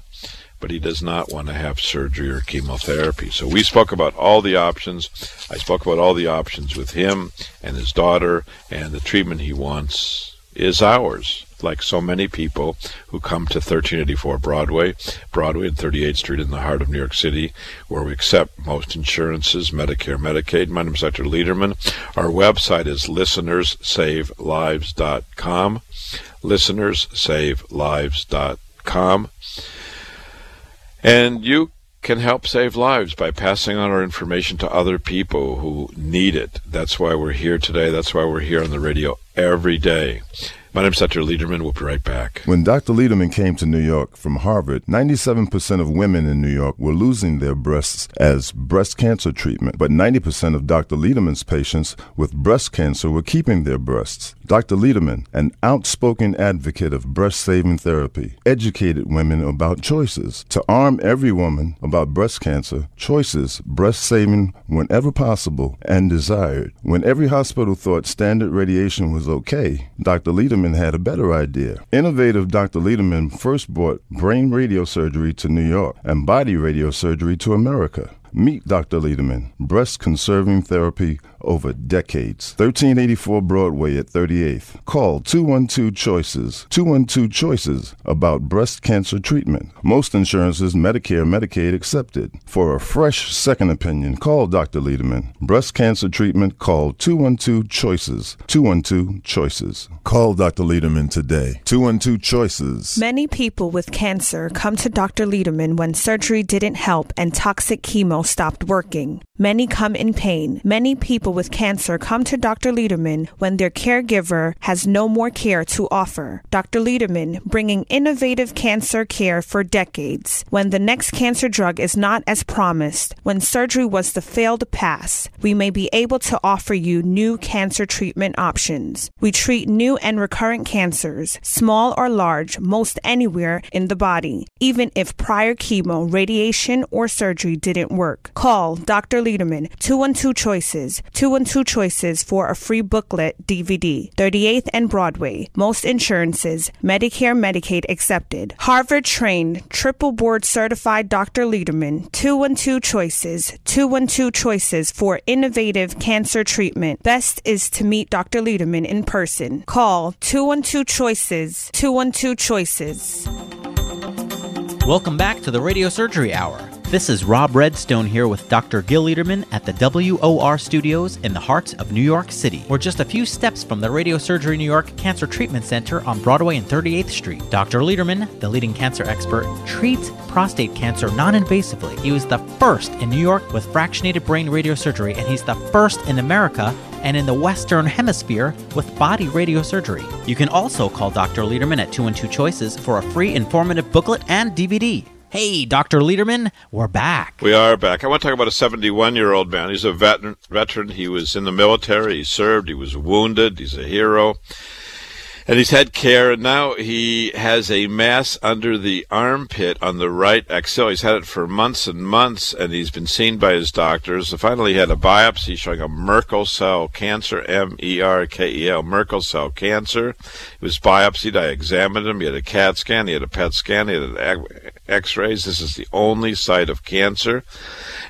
but he does not want to have surgery or chemotherapy. So we spoke about all the options. I spoke about all the options with him and his daughter, and the treatment he wants is ours. Like so many people who come to 1384 Broadway, Broadway and 38th Street in the heart of New York City, where we accept most insurances, Medicare, Medicaid. My name is Dr. Lederman. Our website is listenerssavelives.com. Listenerssavelives.com. And you can help save lives by passing on our information to other people who need it. That's why we're here today. That's why we're here on the radio every day. My name's Dr. Lederman. We'll be right back. When Dr. Lederman came to New York from Harvard, 97% of women in New York were losing their breasts as breast cancer treatment, but 90% of Dr. Lederman's patients with breast cancer were keeping their breasts. Dr. Lederman, an outspoken advocate of breast saving therapy, educated women about choices. To arm every woman about breast cancer, choices, breast saving whenever possible and desired. When every hospital thought standard radiation was okay, Dr. Lederman had a better idea. Innovative Dr. Lederman first brought brain radiosurgery to New York and body radiosurgery to America. Meet Dr. Lederman, breast conserving therapy over decades. 1384 Broadway at 38th. Call 212 Choices. 212 Choices about breast cancer treatment. Most insurances, Medicare, Medicaid accepted. For a fresh second opinion, call Dr. Lederman. Breast cancer treatment, call 212 Choices. 212 Choices. Call Dr. Lederman today. 212 Choices. Many people with cancer come to Dr. Lederman when surgery didn't help and toxic chemo stopped working. Many come in pain. Many people with cancer come to Dr. Lederman when their caregiver has no more care to offer. Dr. Lederman, bringing innovative cancer care for decades. When the next cancer drug is not as promised, when surgery was the failed pass, we may be able to offer you new cancer treatment options. We treat new and recurrent cancers, small or large, most anywhere in the body, even if prior chemo, radiation, or surgery didn't work. Call Dr. Lederman, 212 Choices, 212 Choices for a free booklet DVD, 38th and Broadway. Most insurances, Medicare, Medicaid accepted. Harvard trained, triple board certified Dr. Lederman, 212 Choices, 212 Choices for innovative cancer treatment. Best is to meet Dr. Lederman in person. Call 212 Choices, 212 Choices. Welcome back to the Radio Surgery Hour. This is Rob Redstone here with Dr. Gil Lederman at the WOR studios in the heart of New York City. We're just a few steps from the Radio Surgery New York Cancer Treatment Center on Broadway and 38th Street. Dr. Lederman, the leading cancer expert, treats prostate cancer non invasively. He was the first in New York with fractionated brain radiosurgery, and he's the first in America and in the Western Hemisphere with body radiosurgery. You can also call Dr. Lederman at 212 Choices for a free informative booklet and DVD. Hey, Dr. Lederman, we're back. We are back. I want to talk about a 71 year old man. He's a veteran, veteran. He was in the military. He served. He was wounded. He's a hero. And he's had care, and now he has a mass under the armpit on the right axilla. He's had it for months and months, and he's been seen by his doctors. And finally, he had a biopsy showing a Merkel cell cancer, M E R K E L, Merkel cell cancer. He was biopsied. I examined him. He had a CAT scan. He had a PET scan. He had X-rays. This is the only site of cancer,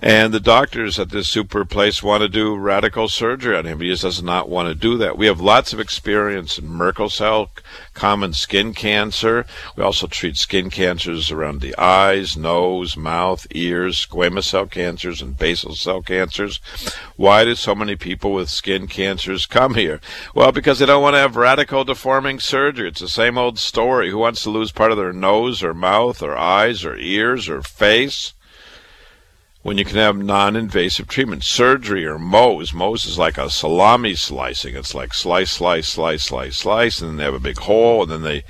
and the doctors at this super place want to do radical surgery on him. He just does not want to do that. We have lots of experience in Merkel cell common skin cancer. We also treat skin cancers around the eyes, nose, mouth, ears, squamous cell cancers, and basal cell cancers. Why do so many people with skin cancers come here? Well, because they don't want to have radical deforming surgery. It's the same old story. Who wants to lose part of their nose or mouth or eyes or ears or face? When you can have non-invasive treatment, surgery or Mohs. Mohs is like a salami slicing. It's like slice, slice, slice, slice, slice, and then they have a big hole, and then they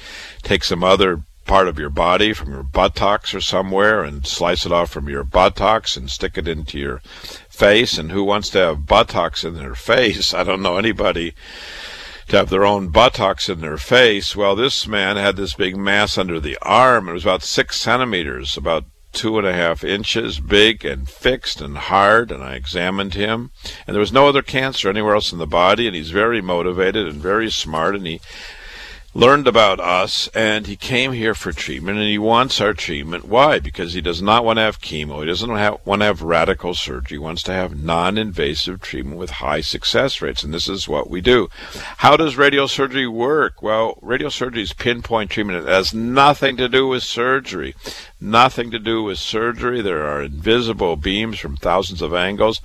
take some other part of your body from your buttocks or somewhere and slice it off from your buttocks and stick it into your face. And who wants to have buttocks in their face? I don't know anybody to have their own buttocks in their face. Well, this man had this big mass under the arm. It was about six centimeters, about two and a half inches, big and fixed and hard, and I examined him. And there was no other cancer anywhere else in the body, and he's very motivated and very smart, and he learned about us and he came here for treatment and he wants our treatment. Why? Because he does not want to have chemo. He doesn't have, want to have radical surgery. He wants to have non-invasive treatment with high success rates. And this is what we do. How does radiosurgery work? Well, radiosurgery is pinpoint treatment. It has nothing to do with surgery. Nothing to do with surgery. There are invisible beams from thousands of angles.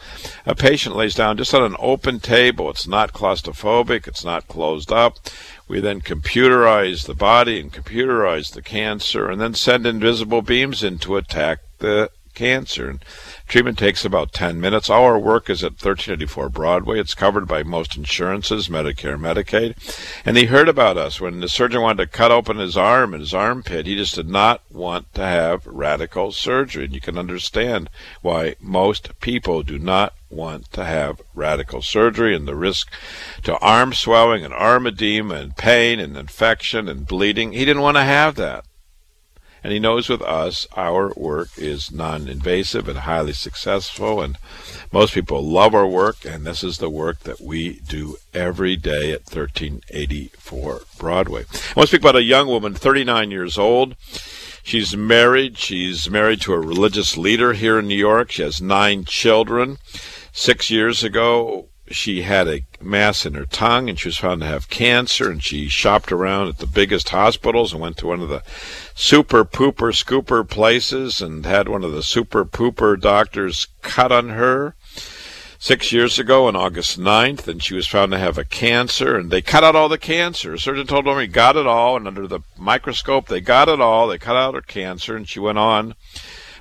A patient lays down just on an open table. It's not claustrophobic. It's not closed up. We then computerize the body and computerize the cancer and then send invisible beams in to attack the cancer. And treatment takes about 10 minutes. Our work is at 1384 Broadway. It's covered by most insurances, Medicare, Medicaid. And he heard about us when the surgeon wanted to cut open his arm and his armpit. He just did not want to have radical surgery. And you can understand why most people do not want to have radical surgery and the risk to arm swelling and arm edema and pain and infection and bleeding. He didn't want to have that. And he knows with us, our work is non invasive and highly successful. And most people love our work. And this is the work that we do every day at 1384 Broadway. I want to speak about a young woman, 39 years old. She's married. She's married to a religious leader here in New York. She has nine children. Six years ago, she had a mass in her tongue and she was found to have cancer and she shopped around at the biggest hospitals and went to one of the super pooper scooper places and had one of the super pooper doctors cut on her six years ago on August 9th, and she was found to have a cancer, and they cut out all the cancer. A surgeon told her he got it all, and under the microscope, they got it all. They cut out her cancer, and she went on.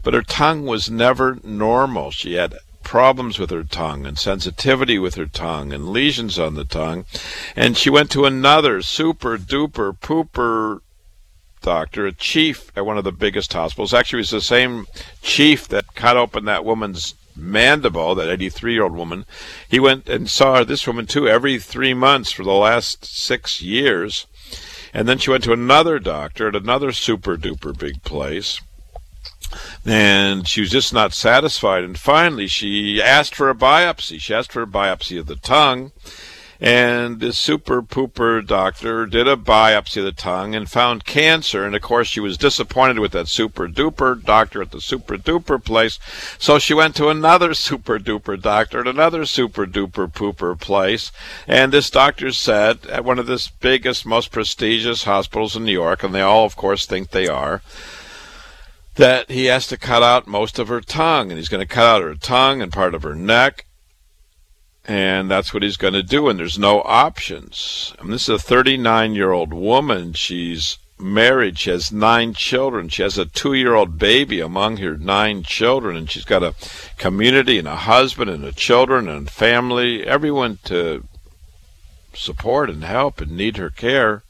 But her tongue was never normal. She had problems with her tongue and sensitivity with her tongue and lesions on the tongue. And she went to another super duper pooper doctor, a chief at one of the biggest hospitals. Actually, it was the same chief that cut open that woman's mandible, that 83 year old woman. He went and saw this woman too every three months for the last six years. And then she went to another doctor at another super duper big place and she was just not satisfied. And finally, she asked for a biopsy. She asked for a biopsy of the tongue. And this super pooper doctor did a biopsy of the tongue and found cancer. And of course, she was disappointed with that super duper doctor at the super duper place. So she went to another super duper doctor at another super duper pooper place. And this doctor said at one of the biggest, most prestigious hospitals in New York, and they all, of course, think they are, that he has to cut out most of her tongue, and he's going to cut out her tongue and part of her neck, and that's what he's going to do. And there's no options. This is a 39 year old woman. She's married. She has nine children. She has a two year old baby among her nine children, and she's got a community and a husband and a children and family, everyone to support and help and need her care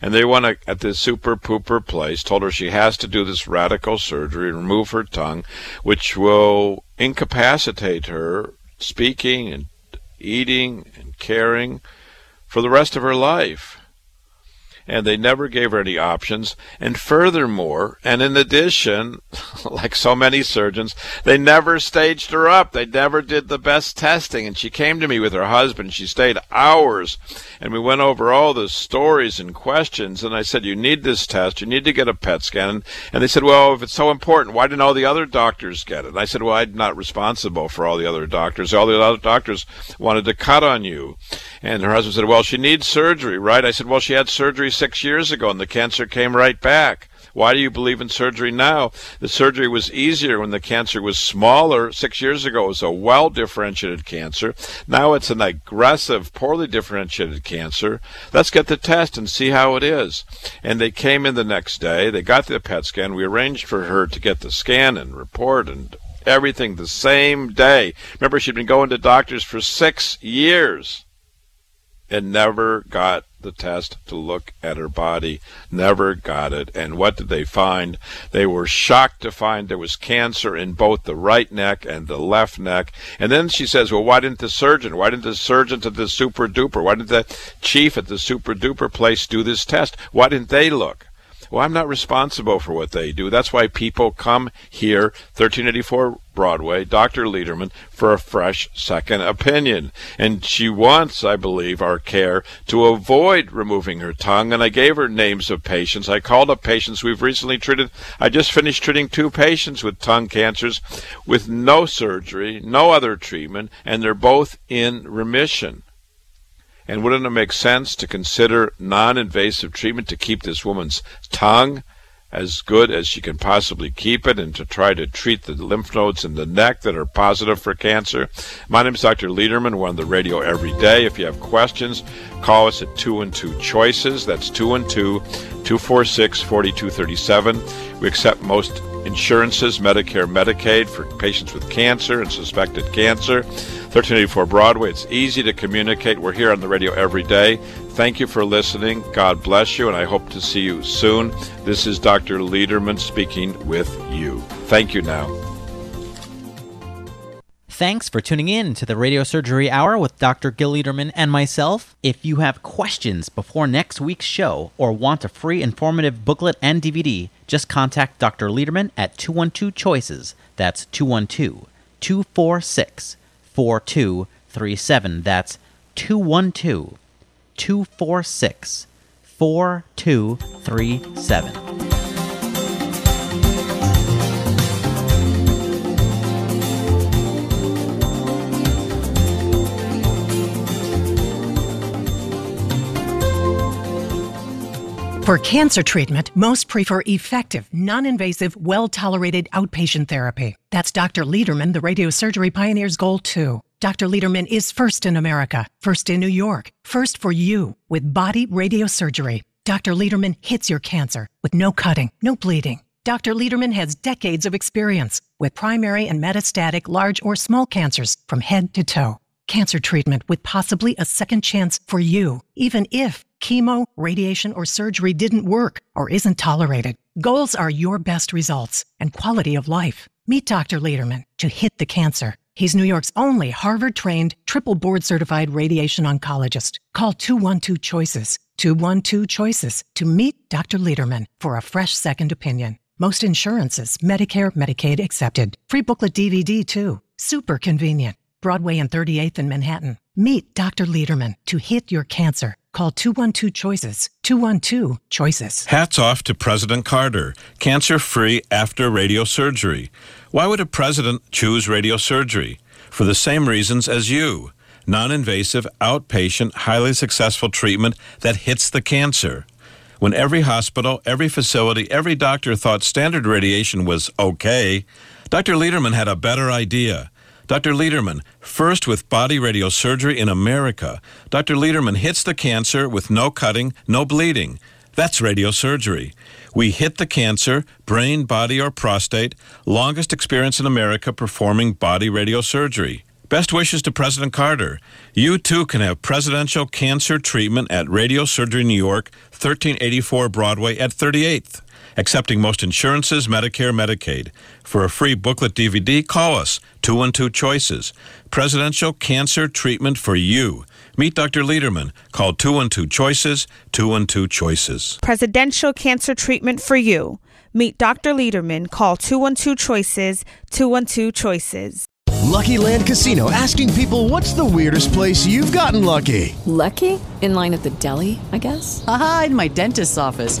and they went at this super pooper place, told her she has to do this radical surgery, remove her tongue, which will incapacitate her speaking and eating and caring for the rest of her life and they never gave her any options. And furthermore, and in addition, like so many surgeons, they never staged her up. They never did the best testing. And she came to me with her husband. She stayed hours, and we went over all the stories and questions. And I said, You need this test. You need to get a PET scan. And they said, Well, if it's so important, why didn't all the other doctors get it? And I said, Well, I'm not responsible for all the other doctors. All the other doctors wanted to cut on you. And her husband said, Well, she needs surgery, right? I said, Well, she had surgery six years ago and the cancer came right back. Why do you believe in surgery now? The surgery was easier when the cancer was smaller. Six years ago, it was a well differentiated cancer. Now it's an aggressive, poorly differentiated cancer. Let's get the test and see how it is. And they came in the next day. They got the PET scan. We arranged for her to get the scan and report and everything the same day. Remember, she'd been going to doctors for six years and never got the test to look at her body, never got it. And what did they find? They were shocked to find there was cancer in both the right neck and the left neck. And then she says, Well, why didn't the surgeon, why didn't the surgeon at the super duper, why didn't the chief at the super duper place do this test? Why didn't they look? Well, I'm not responsible for what they do. That's why people come here, 1384 Broadway, Dr. Lederman, for a fresh second opinion. And she wants, I believe, our care to avoid removing her tongue. And I gave her names of patients. I called up patients we've recently treated. I just finished treating two patients with tongue cancers with no surgery, no other treatment, and they're both in remission. And wouldn't it make sense to consider non invasive treatment to keep this woman's tongue as good as she can possibly keep it and to try to treat the lymph nodes in the neck that are positive for cancer? My name is Dr. Lederman. We're on the radio every day. If you have questions, call us at 2 and 2 Choices. That's 212 246 4237. We accept most insurances, Medicare, Medicaid, for patients with cancer and suspected cancer. 1384 Broadway. It's easy to communicate. We're here on the radio every day. Thank you for listening. God bless you, and I hope to see you soon. This is Dr. Lederman speaking with you. Thank you now. Thanks for tuning in to the Radio Surgery Hour with Dr. Gil Lederman and myself. If you have questions before next week's show or want a free informative booklet and DVD, just contact Dr. Lederman at 212 Choices. That's 212 246 4237. That's 212 246 4237. For cancer treatment, most prefer effective, non invasive, well tolerated outpatient therapy. That's Dr. Lederman, the radiosurgery pioneer's goal, too. Dr. Lederman is first in America, first in New York, first for you with body radiosurgery. Dr. Lederman hits your cancer with no cutting, no bleeding. Dr. Lederman has decades of experience with primary and metastatic large or small cancers from head to toe. Cancer treatment with possibly a second chance for you, even if chemo, radiation, or surgery didn't work or isn't tolerated. Goals are your best results and quality of life. Meet Dr. Lederman to hit the cancer. He's New York's only Harvard trained, triple board certified radiation oncologist. Call 212 Choices, 212 Choices to meet Dr. Lederman for a fresh second opinion. Most insurances, Medicare, Medicaid accepted. Free booklet DVD too. Super convenient. Broadway and 38th in Manhattan. Meet Dr. Lederman to hit your cancer. Call 212 Choices. 212 Choices. Hats off to President Carter, cancer free after radiosurgery. Why would a president choose radiosurgery? For the same reasons as you non invasive, outpatient, highly successful treatment that hits the cancer. When every hospital, every facility, every doctor thought standard radiation was okay, Dr. Lederman had a better idea. Dr. Lederman, first with body radiosurgery in America. Dr. Lederman hits the cancer with no cutting, no bleeding. That's radiosurgery. We hit the cancer, brain, body, or prostate, longest experience in America performing body radiosurgery. Best wishes to President Carter. You too can have presidential cancer treatment at Radiosurgery New York, 1384 Broadway at 38th. Accepting most insurances, Medicare, Medicaid. For a free booklet DVD, call us 212 Choices. Presidential cancer treatment for you. Meet Dr. Lederman. Call 212 Choices, 212 Choices. Presidential cancer treatment for you. Meet Dr. Lederman. Call 212 Choices, 212 Choices. Lucky Land Casino asking people what's the weirdest place you've gotten lucky? Lucky? In line at the deli, I guess? Aha, in my dentist's office.